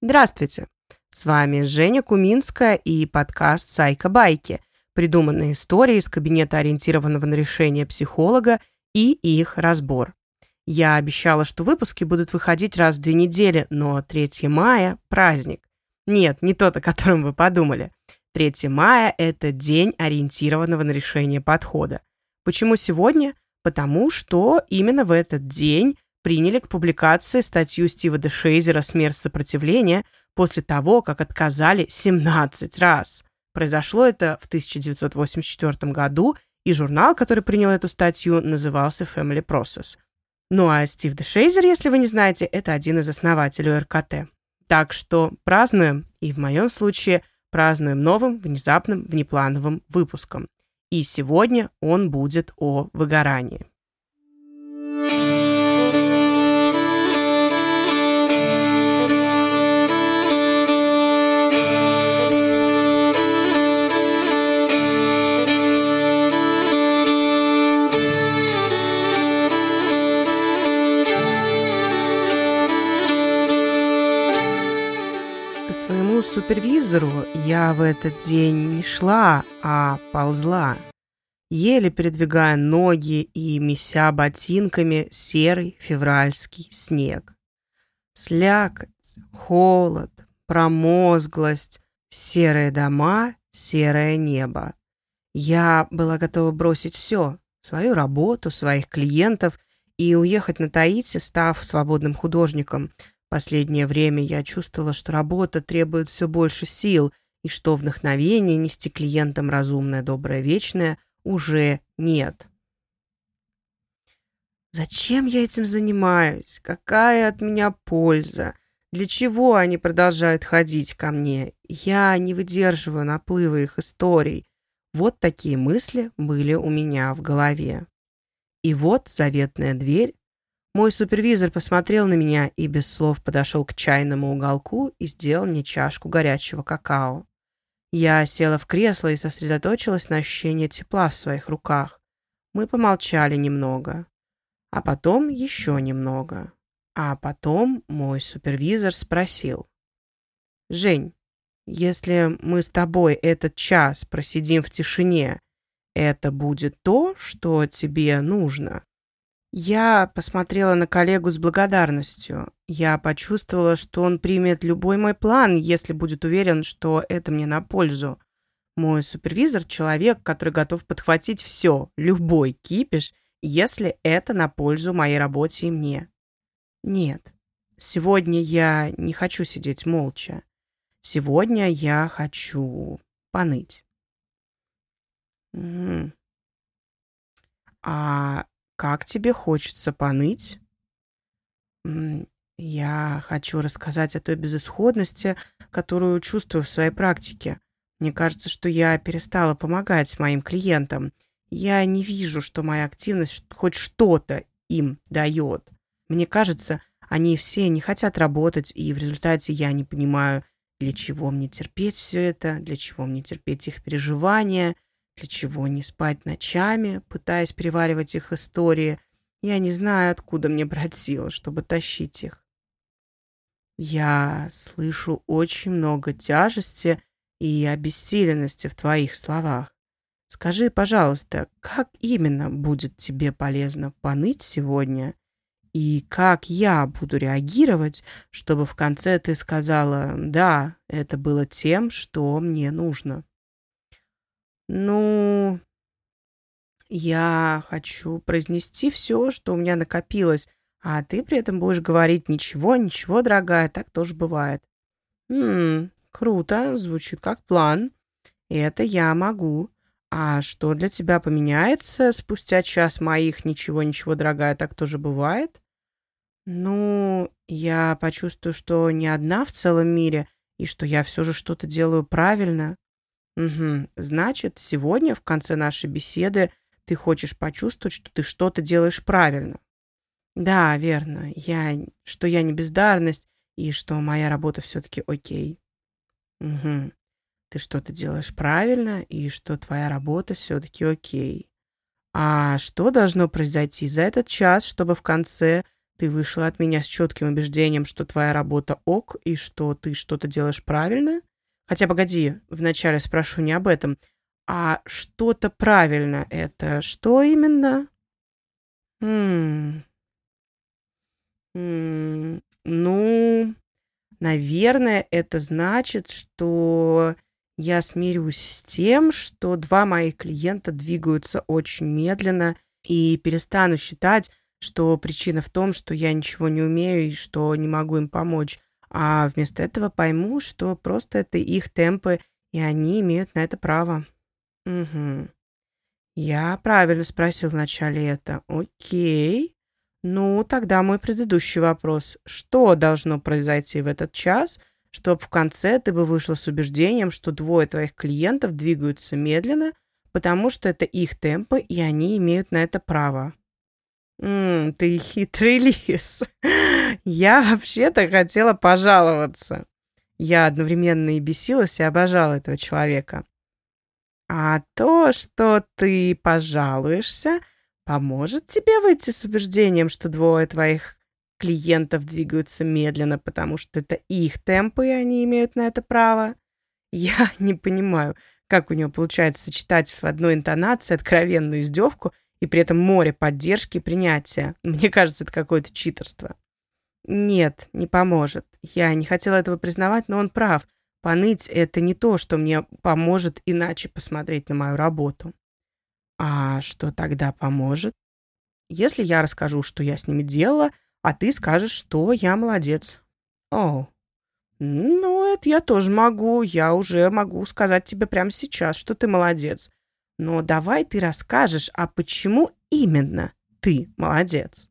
Здравствуйте! С вами Женя Куминская и подкаст «Сайка-байки», придуманные истории из кабинета ориентированного на решение психолога и их разбор. Я обещала, что выпуски будут выходить раз в две недели, но 3 мая – праздник. Нет, не тот, о котором вы подумали. 3 мая – это день ориентированного на решение подхода. Почему сегодня? Потому что именно в этот день приняли к публикации статью Стива Дешейзера «Смерть сопротивления» после того, как отказали 17 раз. Произошло это в 1984 году, и журнал, который принял эту статью, назывался Family Process. Ну а Стив Дешейзер, если вы не знаете, это один из основателей РКТ. Так что празднуем, и в моем случае празднуем новым, внезапным, внеплановым выпуском. И сегодня он будет о выгорании. Супервизору я в этот день не шла, а ползла, еле передвигая ноги и меся ботинками серый февральский снег. Слякоть, холод, промозглость, серые дома, серое небо. Я была готова бросить все, свою работу, своих клиентов и уехать на Таити, став свободным художником – Последнее время я чувствовала, что работа требует все больше сил, и что вдохновения нести клиентам разумное, доброе, вечное уже нет. Зачем я этим занимаюсь? Какая от меня польза? Для чего они продолжают ходить ко мне? Я не выдерживаю наплыва их историй. Вот такие мысли были у меня в голове. И вот заветная дверь мой супервизор посмотрел на меня и без слов подошел к чайному уголку и сделал мне чашку горячего какао. Я села в кресло и сосредоточилась на ощущении тепла в своих руках. Мы помолчали немного. А потом еще немного. А потом мой супервизор спросил. «Жень, если мы с тобой этот час просидим в тишине, это будет то, что тебе нужно?» Я посмотрела на коллегу с благодарностью. Я почувствовала, что он примет любой мой план, если будет уверен, что это мне на пользу. Мой супервизор – человек, который готов подхватить все, любой кипиш, если это на пользу моей работе и мне. Нет, сегодня я не хочу сидеть молча. Сегодня я хочу поныть. Угу. А как тебе хочется поныть? Я хочу рассказать о той безысходности, которую чувствую в своей практике. Мне кажется, что я перестала помогать моим клиентам. Я не вижу, что моя активность хоть что-то им дает. Мне кажется, они все не хотят работать, и в результате я не понимаю, для чего мне терпеть все это, для чего мне терпеть их переживания – для чего не спать ночами, пытаясь переваривать их истории? Я не знаю, откуда мне брать силы, чтобы тащить их. Я слышу очень много тяжести и обессиленности в твоих словах. Скажи, пожалуйста, как именно будет тебе полезно поныть сегодня? И как я буду реагировать, чтобы в конце ты сказала «Да, это было тем, что мне нужно». Ну, я хочу произнести все, что у меня накопилось, а ты при этом будешь говорить ничего, ничего, дорогая, так тоже бывает. Ммм, круто, звучит как план. Это я могу. А что для тебя поменяется спустя час моих ничего, ничего, дорогая, так тоже бывает? Ну, я почувствую, что не одна в целом мире, и что я все же что-то делаю правильно. Угу. Значит, сегодня в конце нашей беседы ты хочешь почувствовать, что ты что-то делаешь правильно. Да, верно. Я, что я не бездарность и что моя работа все-таки окей. Угу. Ты что-то делаешь правильно и что твоя работа все-таки окей. А что должно произойти за этот час, чтобы в конце Ты вышла от меня с четким убеждением, что твоя работа ок и что ты что-то делаешь правильно? Хотя, погоди, вначале спрошу не об этом. А что-то правильно это что именно? Хм. Хм. Ну, наверное, это значит, что я смирюсь с тем, что два моих клиента двигаются очень медленно и перестану считать, что причина в том, что я ничего не умею и что не могу им помочь, а вместо этого пойму, что просто это их темпы, и они имеют на это право. Угу. Я правильно спросил вначале это. Окей. Ну, тогда мой предыдущий вопрос. Что должно произойти в этот час, чтобы в конце ты бы вышла с убеждением, что двое твоих клиентов двигаются медленно, потому что это их темпы, и они имеют на это право? Ммм, ты хитрый лис. Я вообще-то хотела пожаловаться. Я одновременно и бесилась, и обожала этого человека. А то, что ты пожалуешься, поможет тебе выйти с убеждением, что двое твоих клиентов двигаются медленно, потому что это их темпы, и они имеют на это право. Я не понимаю, как у него получается сочетать в одной интонации откровенную издевку и при этом море поддержки и принятия. Мне кажется, это какое-то читерство. Нет, не поможет. Я не хотела этого признавать, но он прав. Поныть — это не то, что мне поможет иначе посмотреть на мою работу. А что тогда поможет? Если я расскажу, что я с ними делала, а ты скажешь, что я молодец. О, ну, это я тоже могу. Я уже могу сказать тебе прямо сейчас, что ты молодец. Но давай ты расскажешь, а почему именно ты молодец?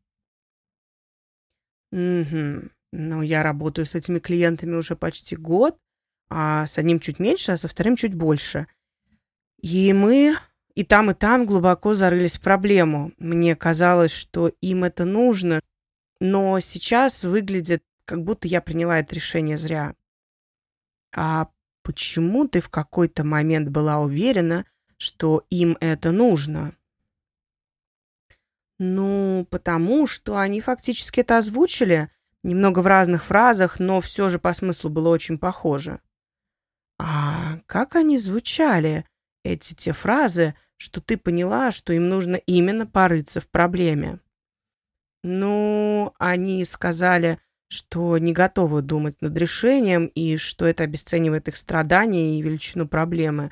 Угу. Ну, я работаю с этими клиентами уже почти год, а с одним чуть меньше, а со вторым чуть больше. И мы и там, и там глубоко зарылись в проблему. Мне казалось, что им это нужно, но сейчас выглядит, как будто я приняла это решение зря. А почему ты в какой-то момент была уверена, что им это нужно? Ну, потому что они фактически это озвучили, немного в разных фразах, но все же по смыслу было очень похоже. А как они звучали, эти те фразы, что ты поняла, что им нужно именно порыться в проблеме? Ну, они сказали, что не готовы думать над решением и что это обесценивает их страдания и величину проблемы,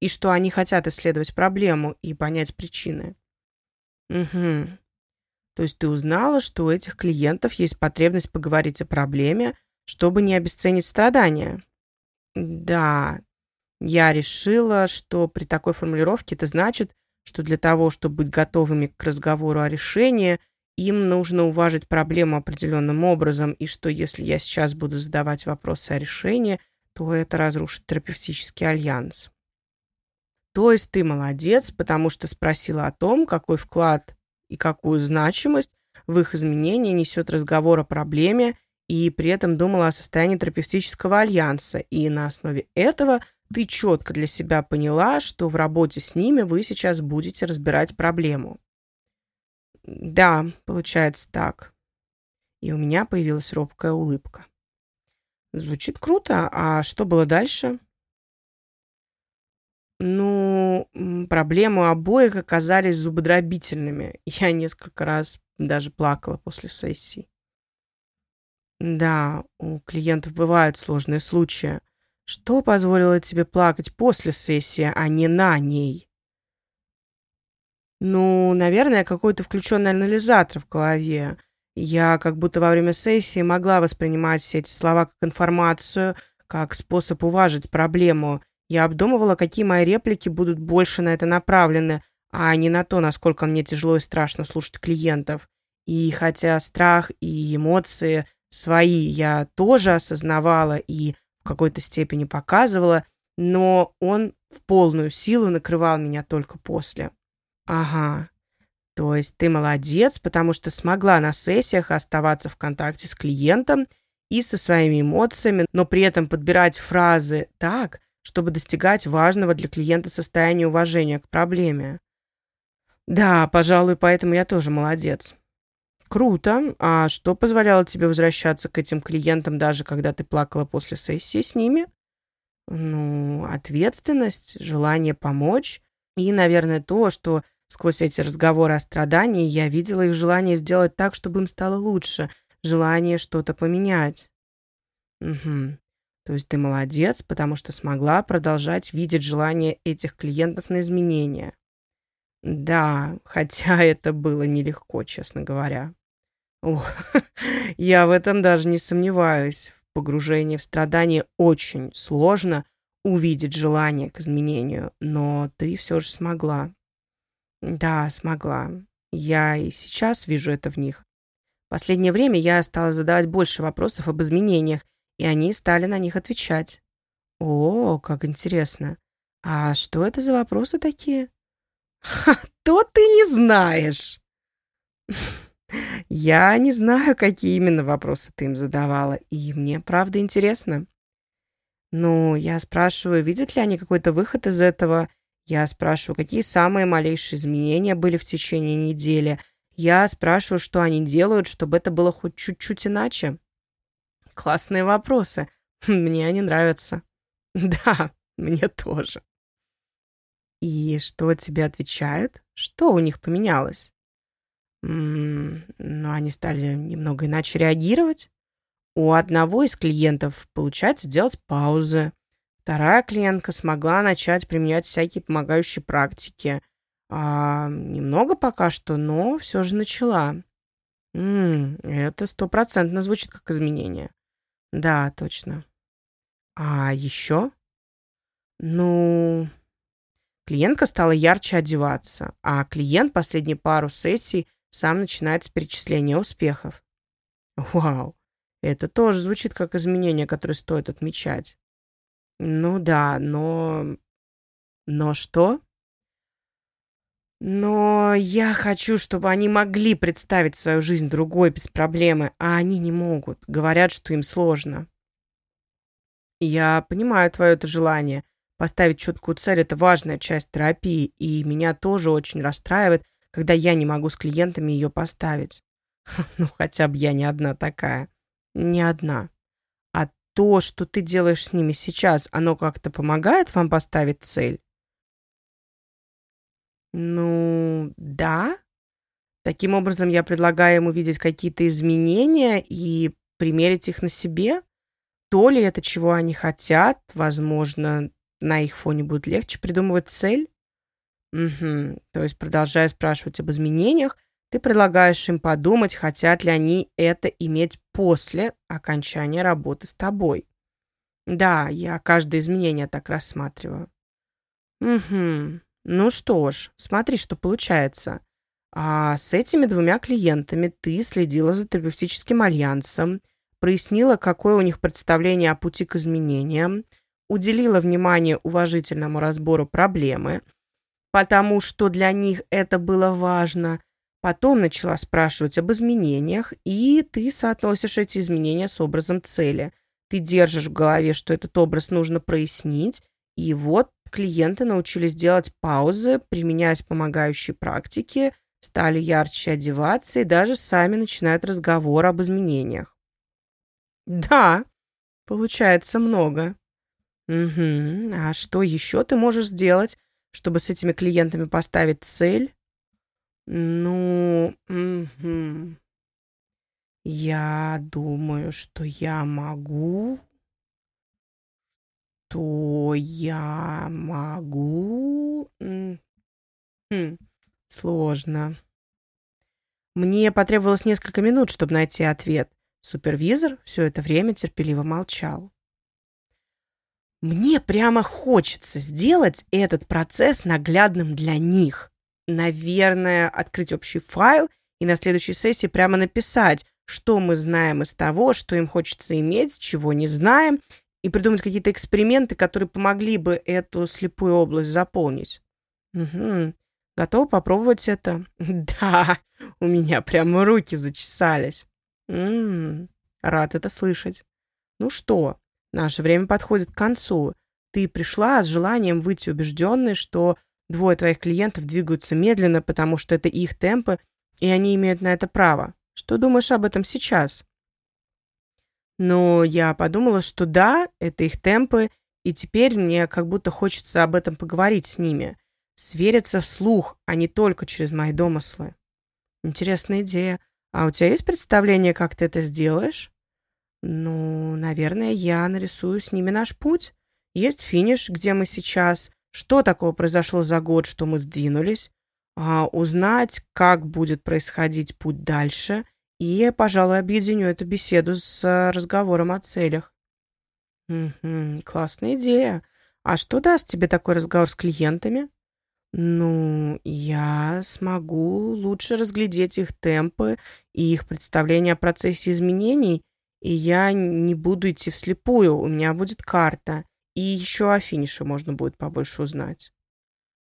и что они хотят исследовать проблему и понять причины. Угу. То есть ты узнала, что у этих клиентов есть потребность поговорить о проблеме, чтобы не обесценить страдания? Да. Я решила, что при такой формулировке это значит, что для того, чтобы быть готовыми к разговору о решении, им нужно уважить проблему определенным образом, и что если я сейчас буду задавать вопросы о решении, то это разрушит терапевтический альянс. То есть ты молодец, потому что спросила о том, какой вклад и какую значимость в их изменении несет разговор о проблеме, и при этом думала о состоянии терапевтического альянса, и на основе этого ты четко для себя поняла, что в работе с ними вы сейчас будете разбирать проблему. Да, получается так. И у меня появилась робкая улыбка. Звучит круто. А что было дальше? Ну, проблемы обоих оказались зубодробительными. Я несколько раз даже плакала после сессии. Да, у клиентов бывают сложные случаи. Что позволило тебе плакать после сессии, а не на ней? Ну, наверное, какой-то включенный анализатор в голове. Я как будто во время сессии могла воспринимать все эти слова как информацию, как способ уважить проблему. Я обдумывала, какие мои реплики будут больше на это направлены, а не на то, насколько мне тяжело и страшно слушать клиентов. И хотя страх и эмоции свои я тоже осознавала и в какой-то степени показывала, но он в полную силу накрывал меня только после. Ага. То есть ты молодец, потому что смогла на сессиях оставаться в контакте с клиентом и со своими эмоциями, но при этом подбирать фразы так, чтобы достигать важного для клиента состояния уважения к проблеме. Да, пожалуй, поэтому я тоже молодец. Круто. А что позволяло тебе возвращаться к этим клиентам, даже когда ты плакала после сессии с ними? Ну, ответственность, желание помочь и, наверное, то, что сквозь эти разговоры о страдании я видела их желание сделать так, чтобы им стало лучше, желание что-то поменять. Угу. То есть ты молодец, потому что смогла продолжать видеть желание этих клиентов на изменения. Да, хотя это было нелегко, честно говоря. Ох, я в этом даже не сомневаюсь. В погружении в страдания очень сложно увидеть желание к изменению, но ты все же смогла. Да, смогла. Я и сейчас вижу это в них. Последнее время я стала задавать больше вопросов об изменениях, и они стали на них отвечать. О, как интересно. А что это за вопросы такие? Ха, то ты не знаешь. Я не знаю, какие именно вопросы ты им задавала, и мне правда интересно. Ну, я спрашиваю, видят ли они какой-то выход из этого. Я спрашиваю, какие самые малейшие изменения были в течение недели. Я спрашиваю, что они делают, чтобы это было хоть чуть-чуть иначе. Классные вопросы. Мне они нравятся. Да, мне тоже. И что тебе отвечают? Что у них поменялось? М ну, они стали немного иначе реагировать. У одного из клиентов получается делать паузы. Вторая клиентка смогла начать применять всякие помогающие практики. А, немного пока что, но все же начала. М -м, это стопроцентно звучит как изменение. Да, точно. А еще? Ну, Клиентка стала ярче одеваться, а клиент последние пару сессий сам начинает с перечисления успехов. Вау, это тоже звучит как изменение, которое стоит отмечать. Ну да, но... Но что? Но я хочу, чтобы они могли представить свою жизнь другой без проблемы, а они не могут. Говорят, что им сложно. Я понимаю твое это желание — Поставить четкую цель – это важная часть терапии, и меня тоже очень расстраивает, когда я не могу с клиентами ее поставить. Ну, хотя бы я не одна такая. Не одна. А то, что ты делаешь с ними сейчас, оно как-то помогает вам поставить цель? Ну, да. Таким образом, я предлагаю им увидеть какие-то изменения и примерить их на себе. То ли это, чего они хотят, возможно, на их фоне будет легче придумывать цель? Угу. То есть, продолжая спрашивать об изменениях, ты предлагаешь им подумать, хотят ли они это иметь после окончания работы с тобой. Да, я каждое изменение так рассматриваю. Угу. Ну что ж, смотри, что получается. А с этими двумя клиентами ты следила за терапевтическим альянсом, прояснила, какое у них представление о пути к изменениям, уделила внимание уважительному разбору проблемы, потому что для них это было важно. Потом начала спрашивать об изменениях, и ты соотносишь эти изменения с образом цели. Ты держишь в голове, что этот образ нужно прояснить, и вот клиенты научились делать паузы, применять помогающие практики, стали ярче одеваться и даже сами начинают разговор об изменениях. Да, получается много. Угу. А что еще ты можешь сделать, чтобы с этими клиентами поставить цель? Ну, угу. Я думаю, что я могу. То я могу. Хм, сложно. Мне потребовалось несколько минут, чтобы найти ответ. Супервизор все это время терпеливо молчал. Мне прямо хочется сделать этот процесс наглядным для них. Наверное, открыть общий файл и на следующей сессии прямо написать, что мы знаем из того, что им хочется иметь, чего не знаем, и придумать какие-то эксперименты, которые помогли бы эту слепую область заполнить. Угу. Готова попробовать это? Да, у меня прямо руки зачесались. М-м, рад это слышать. Ну что, Наше время подходит к концу. Ты пришла с желанием выйти убежденной, что двое твоих клиентов двигаются медленно, потому что это их темпы, и они имеют на это право. Что думаешь об этом сейчас? Но я подумала, что да, это их темпы, и теперь мне как будто хочется об этом поговорить с ними. Свериться вслух, а не только через мои домыслы. Интересная идея. А у тебя есть представление, как ты это сделаешь? Ну, наверное, я нарисую с ними наш путь. Есть финиш, где мы сейчас. Что такого произошло за год, что мы сдвинулись? А, узнать, как будет происходить путь дальше. И, пожалуй, объединю эту беседу с э, разговором о целях. Угу, классная идея. А что даст тебе такой разговор с клиентами? Ну, я смогу лучше разглядеть их темпы и их представление о процессе изменений, и я не буду идти вслепую, у меня будет карта, и еще о финише можно будет побольше узнать.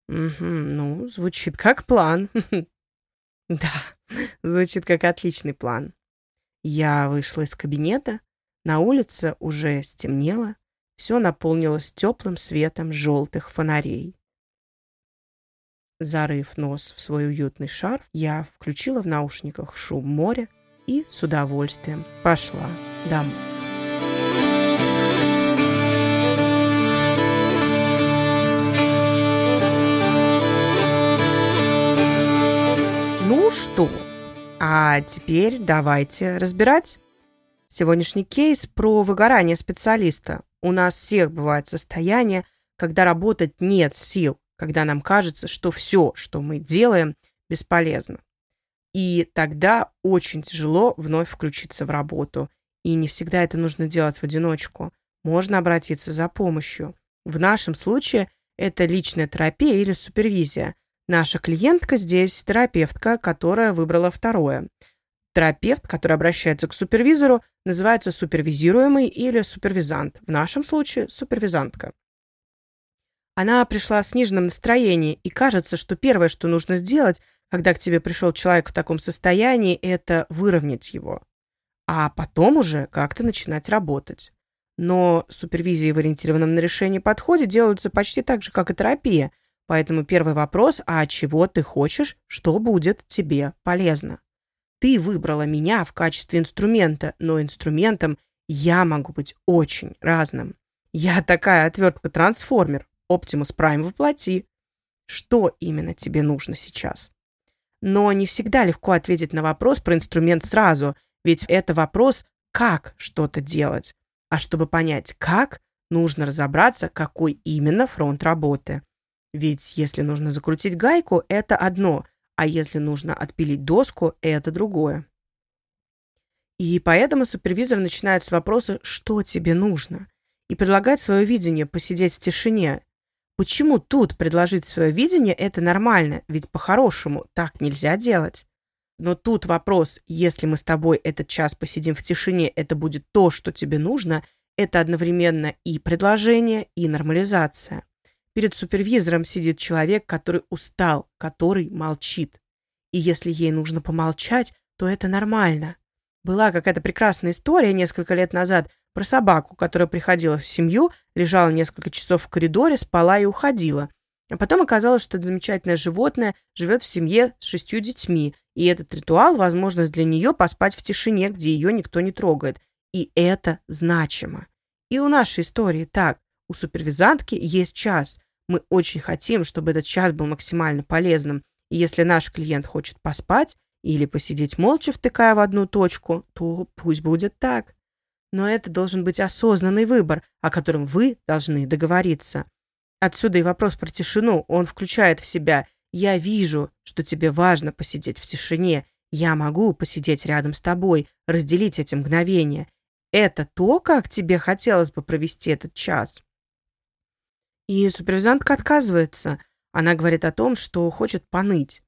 Угу, ну, звучит как план. Да, звучит как отличный план. Я вышла из кабинета, на улице уже стемнело, все наполнилось теплым светом желтых фонарей. Зарыв нос в свой уютный шарф, я включила в наушниках шум моря и с удовольствием пошла домой. Что, а теперь давайте разбирать. Сегодняшний кейс про выгорание специалиста. У нас всех бывает состояние, когда работать нет сил, когда нам кажется, что все, что мы делаем, бесполезно. И тогда очень тяжело вновь включиться в работу. И не всегда это нужно делать в одиночку. Можно обратиться за помощью. В нашем случае это личная терапия или супервизия. Наша клиентка здесь терапевтка, которая выбрала второе. Терапевт, который обращается к супервизору, называется супервизируемый или супервизант. В нашем случае супервизантка. Она пришла в сниженном настроении, и кажется, что первое, что нужно сделать, когда к тебе пришел человек в таком состоянии, это выровнять его. А потом уже как-то начинать работать. Но супервизии в ориентированном на решение подходе делаются почти так же, как и терапия. Поэтому первый вопрос, а чего ты хочешь, что будет тебе полезно? Ты выбрала меня в качестве инструмента, но инструментом я могу быть очень разным. Я такая отвертка-трансформер, Оптимус Прайм воплоти. Что именно тебе нужно сейчас? Но не всегда легко ответить на вопрос про инструмент сразу, ведь это вопрос, как что-то делать. А чтобы понять, как, нужно разобраться, какой именно фронт работы. Ведь если нужно закрутить гайку, это одно, а если нужно отпилить доску, это другое. И поэтому супервизор начинает с вопроса «что тебе нужно?» и предлагает свое видение посидеть в тишине, Почему тут предложить свое видение – это нормально, ведь по-хорошему так нельзя делать? Но тут вопрос, если мы с тобой этот час посидим в тишине, это будет то, что тебе нужно, это одновременно и предложение, и нормализация. Перед супервизором сидит человек, который устал, который молчит. И если ей нужно помолчать, то это нормально. Была какая-то прекрасная история несколько лет назад про собаку, которая приходила в семью, лежала несколько часов в коридоре, спала и уходила. А потом оказалось, что это замечательное животное живет в семье с шестью детьми, и этот ритуал – возможность для нее поспать в тишине, где ее никто не трогает. И это значимо. И у нашей истории так. У супервизантки есть час. Мы очень хотим, чтобы этот час был максимально полезным. И если наш клиент хочет поспать или посидеть молча, втыкая в одну точку, то пусть будет так. Но это должен быть осознанный выбор, о котором вы должны договориться. Отсюда и вопрос про тишину. Он включает в себя «я вижу, что тебе важно посидеть в тишине, я могу посидеть рядом с тобой, разделить эти мгновения. Это то, как тебе хотелось бы провести этот час?» И супервизантка отказывается. Она говорит о том, что хочет поныть.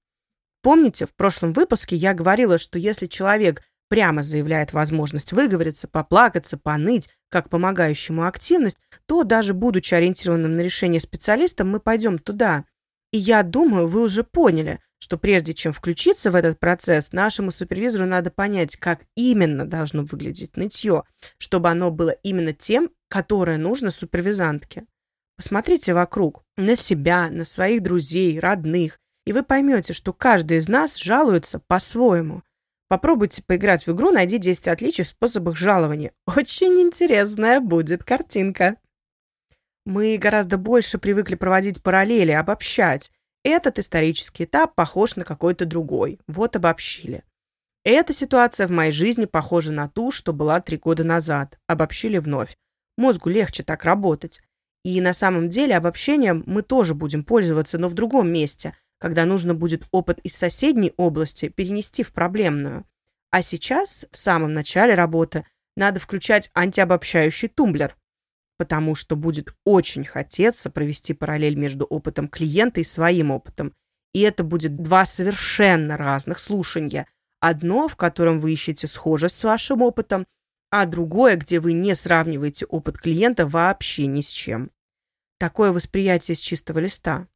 Помните, в прошлом выпуске я говорила, что если человек прямо заявляет возможность выговориться, поплакаться, поныть, как помогающему активность, то даже будучи ориентированным на решение специалистом, мы пойдем туда. И я думаю, вы уже поняли, что прежде чем включиться в этот процесс, нашему супервизору надо понять, как именно должно выглядеть нытье, чтобы оно было именно тем, которое нужно супервизантке. Посмотрите вокруг, на себя, на своих друзей, родных, и вы поймете, что каждый из нас жалуется по-своему – Попробуйте поиграть в игру «Найди 10 отличий в способах жалования». Очень интересная будет картинка. Мы гораздо больше привыкли проводить параллели, обобщать. Этот исторический этап похож на какой-то другой. Вот обобщили. Эта ситуация в моей жизни похожа на ту, что была три года назад. Обобщили вновь. Мозгу легче так работать. И на самом деле обобщением мы тоже будем пользоваться, но в другом месте, когда нужно будет опыт из соседней области перенести в проблемную. А сейчас, в самом начале работы, надо включать антиобобщающий тумблер, потому что будет очень хотеться провести параллель между опытом клиента и своим опытом. И это будет два совершенно разных слушания. Одно, в котором вы ищете схожесть с вашим опытом, а другое, где вы не сравниваете опыт клиента вообще ни с чем. Такое восприятие с чистого листа.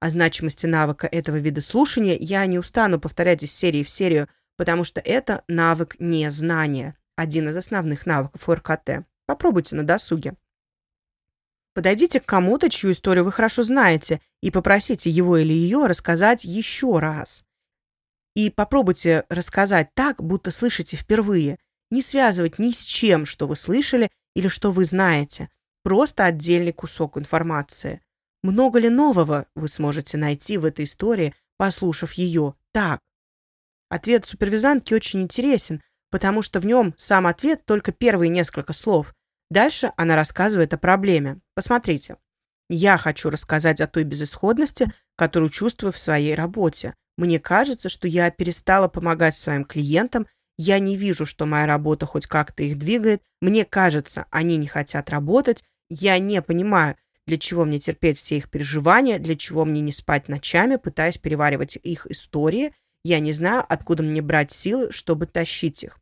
О значимости навыка этого вида слушания я не устану повторять из серии в серию, потому что это навык незнания, один из основных навыков ОРКТ. Попробуйте на досуге. Подойдите к кому-то, чью историю вы хорошо знаете, и попросите его или ее рассказать еще раз. И попробуйте рассказать так, будто слышите впервые. Не связывать ни с чем, что вы слышали или что вы знаете. Просто отдельный кусок информации. Много ли нового вы сможете найти в этой истории, послушав ее так? Ответ супервизантки очень интересен, потому что в нем сам ответ только первые несколько слов – Дальше она рассказывает о проблеме. Посмотрите. Я хочу рассказать о той безысходности, которую чувствую в своей работе. Мне кажется, что я перестала помогать своим клиентам, я не вижу, что моя работа хоть как-то их двигает, мне кажется, они не хотят работать, я не понимаю, для чего мне терпеть все их переживания, для чего мне не спать ночами, пытаясь переваривать их истории, я не знаю, откуда мне брать силы, чтобы тащить их.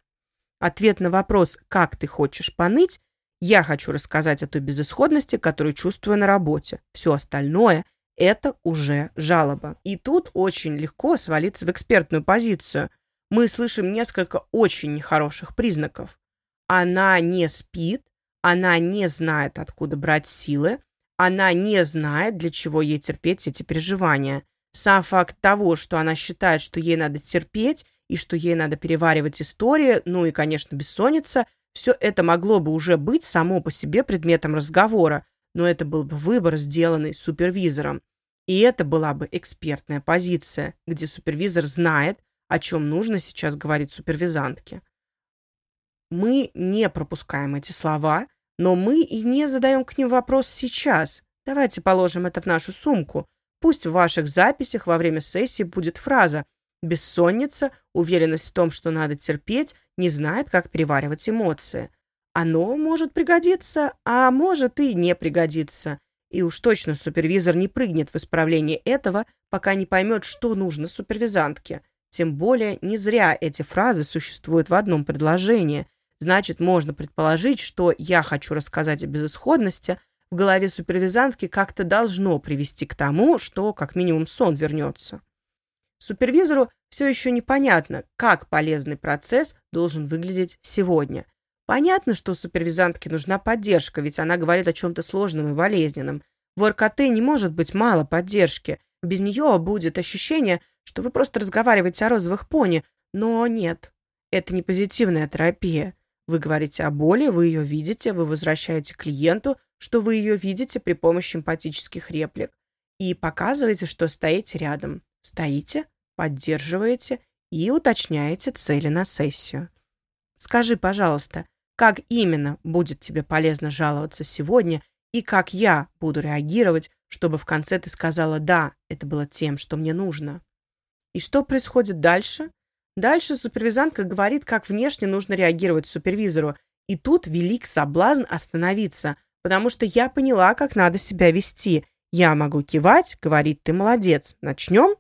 Ответ на вопрос «как ты хочешь поныть» Я хочу рассказать о той безысходности, которую чувствую на работе. Все остальное – это уже жалоба. И тут очень легко свалиться в экспертную позицию. Мы слышим несколько очень нехороших признаков. Она не спит, она не знает, откуда брать силы, она не знает, для чего ей терпеть эти переживания. Сам факт того, что она считает, что ей надо терпеть и что ей надо переваривать истории, ну и, конечно, бессонница – все это могло бы уже быть само по себе предметом разговора, но это был бы выбор, сделанный супервизором. И это была бы экспертная позиция, где супервизор знает, о чем нужно сейчас говорить супервизантке. Мы не пропускаем эти слова, но мы и не задаем к ним вопрос сейчас. Давайте положим это в нашу сумку. Пусть в ваших записях во время сессии будет фраза Бессонница, уверенность в том, что надо терпеть, не знает, как переваривать эмоции. Оно может пригодиться, а может и не пригодиться. И уж точно супервизор не прыгнет в исправление этого, пока не поймет, что нужно супервизантке. Тем более, не зря эти фразы существуют в одном предложении. Значит, можно предположить, что «я хочу рассказать о безысходности» в голове супервизантки как-то должно привести к тому, что как минимум сон вернется. Супервизору все еще непонятно, как полезный процесс должен выглядеть сегодня. Понятно, что супервизантке нужна поддержка, ведь она говорит о чем-то сложном и болезненном. В РКТ не может быть мало поддержки. Без нее будет ощущение, что вы просто разговариваете о розовых пони. Но нет, это не позитивная терапия. Вы говорите о боли, вы ее видите, вы возвращаете клиенту, что вы ее видите при помощи эмпатических реплик. И показываете, что стоите рядом. Стоите, поддерживаете и уточняете цели на сессию. Скажи, пожалуйста, как именно будет тебе полезно жаловаться сегодня и как я буду реагировать, чтобы в конце ты сказала «да, это было тем, что мне нужно». И что происходит дальше? Дальше супервизантка говорит, как внешне нужно реагировать супервизору, и тут велик соблазн остановиться, потому что я поняла, как надо себя вести. Я могу кивать, говорит «ты молодец». Начнем?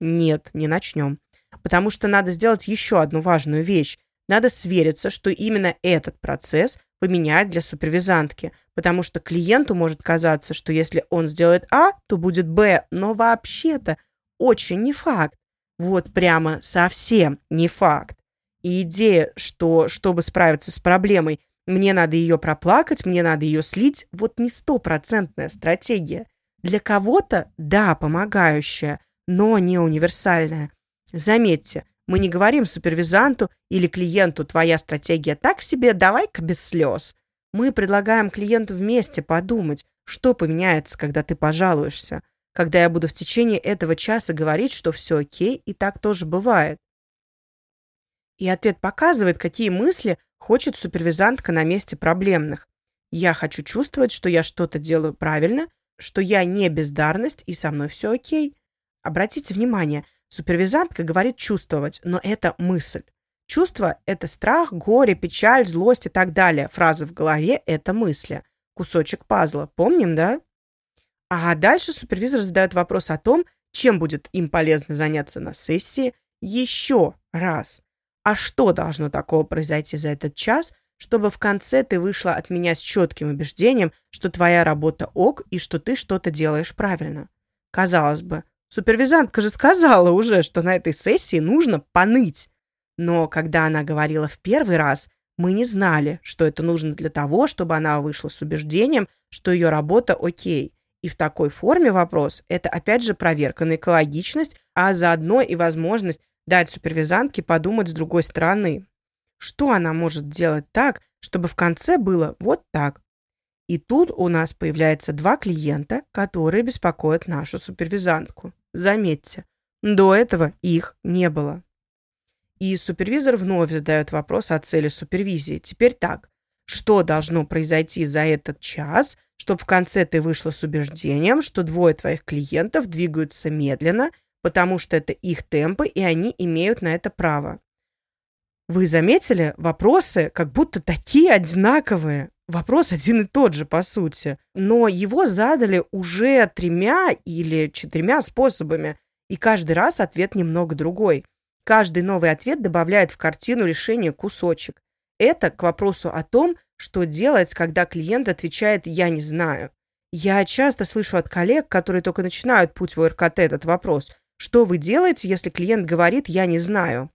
Нет, не начнем. Потому что надо сделать еще одну важную вещь. Надо свериться, что именно этот процесс поменяет для супервизантки, потому что клиенту может казаться, что если он сделает А, то будет Б, но вообще-то очень не факт. Вот прямо совсем не факт. И идея, что чтобы справиться с проблемой, мне надо ее проплакать, мне надо ее слить, вот не стопроцентная стратегия. Для кого-то, да, помогающая, но не универсальная. Заметьте, Мы не говорим супервизанту или клиенту «твоя стратегия так себе, давай-ка без слез». Мы предлагаем клиенту вместе подумать, что поменяется, когда ты пожалуешься, когда я буду в течение этого часа говорить, что все окей, и так тоже бывает. И ответ показывает, какие мысли хочет супервизантка на месте проблемных. Я хочу чувствовать, что я что-то делаю правильно, что я не бездарность и со мной все окей. Обратите внимание, супервизантка говорит чувствовать, но это мысль. Чувство – это страх, горе, печаль, злость и так далее. Фраза в голове – это мысли. Кусочек пазла. Помним, да? А дальше супервизор задает вопрос о том, чем будет им полезно заняться на сессии еще раз. А что должно такого произойти за этот час, чтобы в конце ты вышла от меня с четким убеждением, что твоя работа ок и что ты что-то делаешь правильно. Казалось бы, супервизантка же сказала уже, что на этой сессии нужно поныть. Но когда она говорила в первый раз, мы не знали, что это нужно для того, чтобы она вышла с убеждением, что ее работа окей. И в такой форме вопрос – это опять же проверка на экологичность, а заодно и возможность дать супервизантке подумать с другой стороны. Что она может делать так, чтобы в конце было вот так? И тут у нас появляется два клиента, которые беспокоят нашу супервизантку. Заметьте, до этого их не было. И супервизор вновь задает вопрос о цели супервизии. Теперь так. Что должно произойти за этот час, чтобы в конце ты вышла с убеждением, что двое твоих клиентов двигаются медленно, потому что это их темпы, и они имеют на это право. Вы заметили, вопросы как будто такие одинаковые. Вопрос один и тот же, по сути. Но его задали уже тремя или четырьмя способами, и каждый раз ответ немного другой. Каждый новый ответ добавляет в картину решения кусочек. Это к вопросу о том, что делать, когда клиент отвечает «я не знаю». Я часто слышу от коллег, которые только начинают путь в РКТ этот вопрос. Что вы делаете, если клиент говорит «я не знаю»?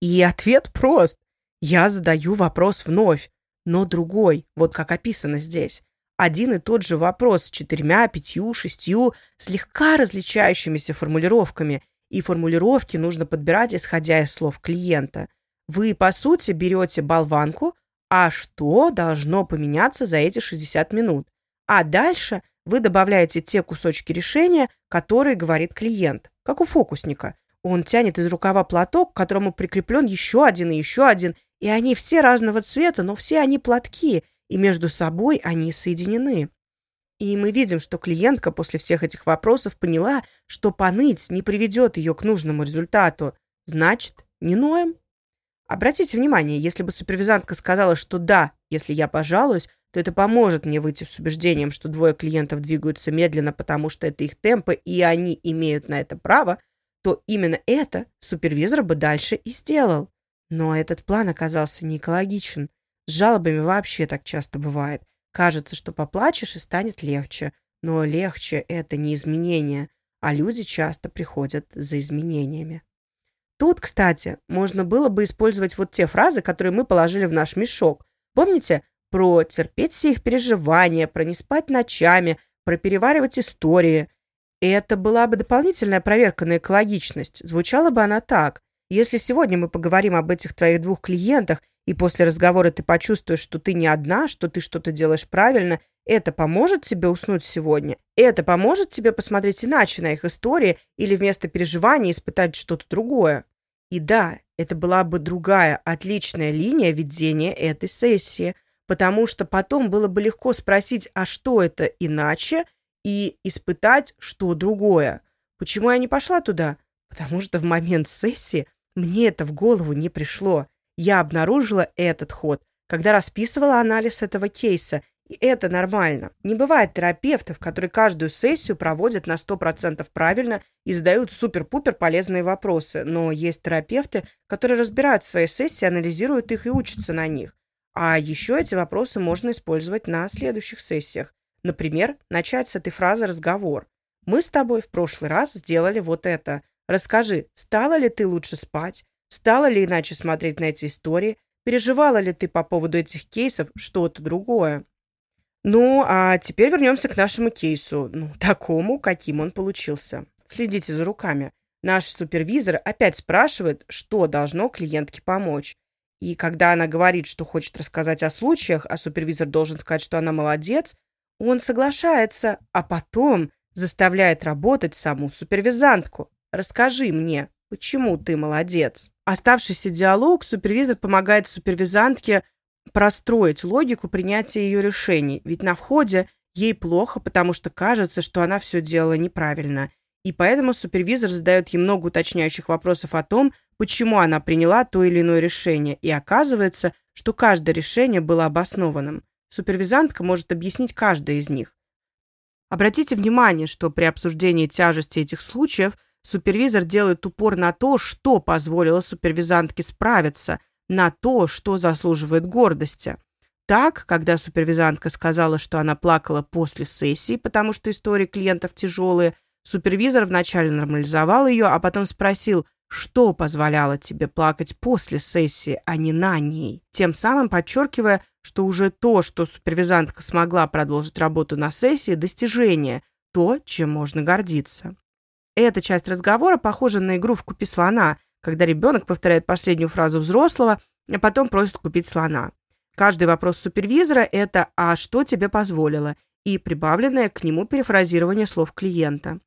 И ответ прост. Я задаю вопрос вновь, но другой, вот как описано здесь. Один и тот же вопрос с четырьмя, пятью, шестью, слегка различающимися формулировками, и формулировки нужно подбирать, исходя из слов клиента. Вы, по сути, берете болванку, а что должно поменяться за эти 60 минут? А дальше вы добавляете те кусочки решения, которые говорит клиент, как у фокусника. Он тянет из рукава платок, к которому прикреплен еще один и еще один, и они все разного цвета, но все они платки, и между собой они соединены. И мы видим, что клиентка после всех этих вопросов поняла, что поныть не приведет ее к нужному результату. Значит, не ноем. Обратите внимание, если бы супервизантка сказала, что да, если я пожалуюсь, то это поможет мне выйти с убеждением, что двое клиентов двигаются медленно, потому что это их темпы, и они имеют на это право, то именно это супервизор бы дальше и сделал. Но этот план оказался не экологичен. С жалобами вообще так часто бывает. Кажется, что поплачешь и станет легче. Но легче – это не изменение, а люди часто приходят за изменениями. Тут, кстати, можно было бы использовать вот те фразы, которые мы положили в наш мешок. Помните? Про терпеть все их переживания, про не спать ночами, про переваривать истории. Это была бы дополнительная проверка на экологичность. Звучала бы она так. Если сегодня мы поговорим об этих твоих двух клиентах, и после разговора ты почувствуешь, что ты не одна, что ты что-то делаешь правильно, это поможет тебе уснуть сегодня? Это поможет тебе посмотреть иначе на их истории или вместо переживаний испытать что-то другое? И да, это была бы другая, отличная линия ведения этой сессии, потому что потом было бы легко спросить, а что это иначе, и испытать что другое. Почему я не пошла туда? Потому что в момент сессии мне это в голову не пришло. Я обнаружила этот ход, когда расписывала анализ этого кейса, и это нормально. Не бывает терапевтов, которые каждую сессию проводят на 100% правильно и задают супер-пупер полезные вопросы. Но есть терапевты, которые разбирают свои сессии, анализируют их и учатся на них. А еще эти вопросы можно использовать на следующих сессиях. Например, начать с этой фразы разговор. «Мы с тобой в прошлый раз сделали вот это. Расскажи, стало ли ты лучше спать? Стало ли иначе смотреть на эти истории? Переживала ли ты по поводу этих кейсов что-то другое?» Ну, а теперь вернемся к нашему кейсу, ну, такому, каким он получился. Следите за руками. Наш супервизор опять спрашивает, что должно клиентке помочь. И когда она говорит, что хочет рассказать о случаях, а супервизор должен сказать, что она молодец, он соглашается, а потом заставляет работать саму супервизантку. «Расскажи мне, почему ты молодец?» Оставшийся диалог супервизор помогает супервизантке простроить логику принятия ее решений, ведь на входе ей плохо, потому что кажется, что она все делала неправильно. И поэтому супервизор задает ей много уточняющих вопросов о том, почему она приняла то или иное решение, и оказывается, что каждое решение было обоснованным. Супервизантка может объяснить каждое из них. Обратите внимание, что при обсуждении тяжести этих случаев супервизор делает упор на то, что позволило супервизантке справиться, на то, что заслуживает гордости. Так, когда супервизантка сказала, что она плакала после сессии, потому что истории клиентов тяжелые, супервизор вначале нормализовал ее, а потом спросил, что позволяло тебе плакать после сессии, а не на ней, тем самым подчеркивая, что уже то, что супервизантка смогла продолжить работу на сессии, достижение, то, чем можно гордиться. Эта часть разговора похожа на игру в «Купи слона», когда ребенок повторяет последнюю фразу взрослого, а потом просит купить слона. Каждый вопрос супервизора – это «а что тебе позволило?» и прибавленное к нему перефразирование слов клиента.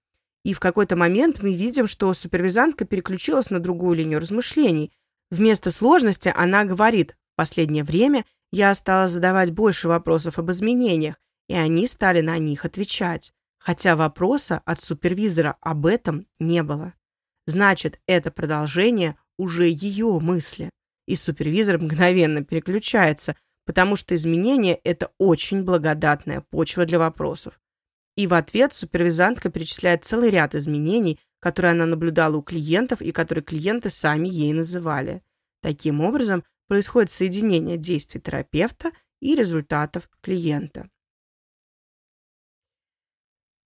И в какой-то момент мы видим, что супервизантка переключилась на другую линию размышлений. Вместо сложности она говорит «в последнее время – я стала задавать больше вопросов об изменениях, и они стали на них отвечать, хотя вопроса от супервизора об этом не было. Значит, это продолжение уже ее мысли, и супервизор мгновенно переключается, потому что изменения – это очень благодатная почва для вопросов. И в ответ супервизантка перечисляет целый ряд изменений, которые она наблюдала у клиентов и которые клиенты сами ей называли. Таким образом, происходит соединение действий терапевта и результатов клиента.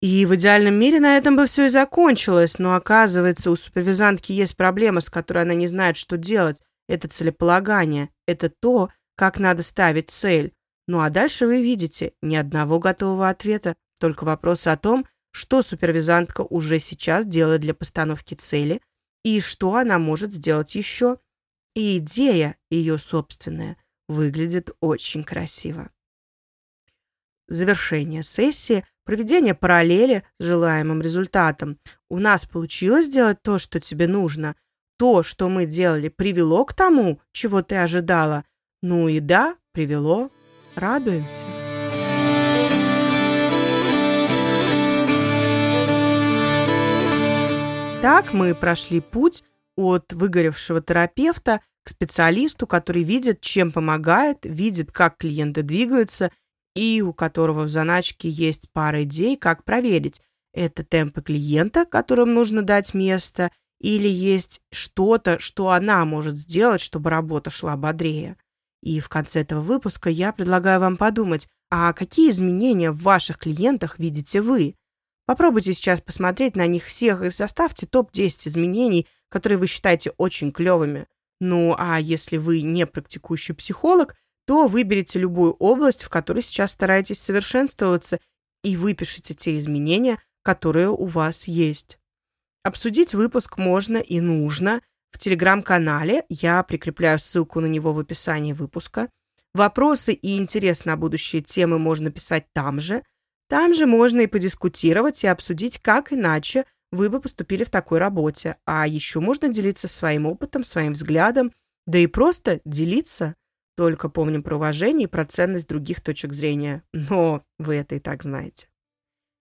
И в идеальном мире на этом бы все и закончилось, но оказывается, у супервизантки есть проблема, с которой она не знает, что делать. Это целеполагание, это то, как надо ставить цель. Ну а дальше вы видите ни одного готового ответа, только вопрос о том, что супервизантка уже сейчас делает для постановки цели и что она может сделать еще и идея ее собственная выглядит очень красиво. Завершение сессии, проведение параллели с желаемым результатом. У нас получилось сделать то, что тебе нужно. То, что мы делали, привело к тому, чего ты ожидала. Ну и да, привело. Радуемся. Так мы прошли путь от выгоревшего терапевта к специалисту, который видит, чем помогает, видит, как клиенты двигаются, и у которого в заначке есть пара идей, как проверить, это темпы клиента, которым нужно дать место, или есть что-то, что она может сделать, чтобы работа шла бодрее. И в конце этого выпуска я предлагаю вам подумать, а какие изменения в ваших клиентах видите вы? Попробуйте сейчас посмотреть на них всех и составьте топ-10 изменений, которые вы считаете очень клевыми. Ну, а если вы не практикующий психолог, то выберите любую область, в которой сейчас стараетесь совершенствоваться, и выпишите те изменения, которые у вас есть. Обсудить выпуск можно и нужно в телеграм-канале, я прикрепляю ссылку на него в описании выпуска. Вопросы и интерес на будущие темы можно писать там же – там же можно и подискутировать, и обсудить, как иначе вы бы поступили в такой работе. А еще можно делиться своим опытом, своим взглядом, да и просто делиться. Только помним про уважение и про ценность других точек зрения. Но вы это и так знаете.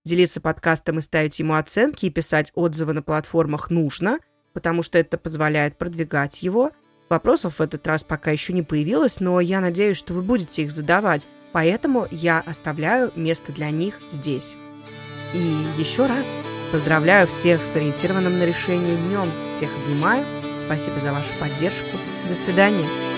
Делиться подкастом и ставить ему оценки и писать отзывы на платформах нужно, потому что это позволяет продвигать его. Вопросов в этот раз пока еще не появилось, но я надеюсь, что вы будете их задавать, Поэтому я оставляю место для них здесь. И еще раз поздравляю всех с ориентированным на решение днем. Всех обнимаю. Спасибо за вашу поддержку. До свидания.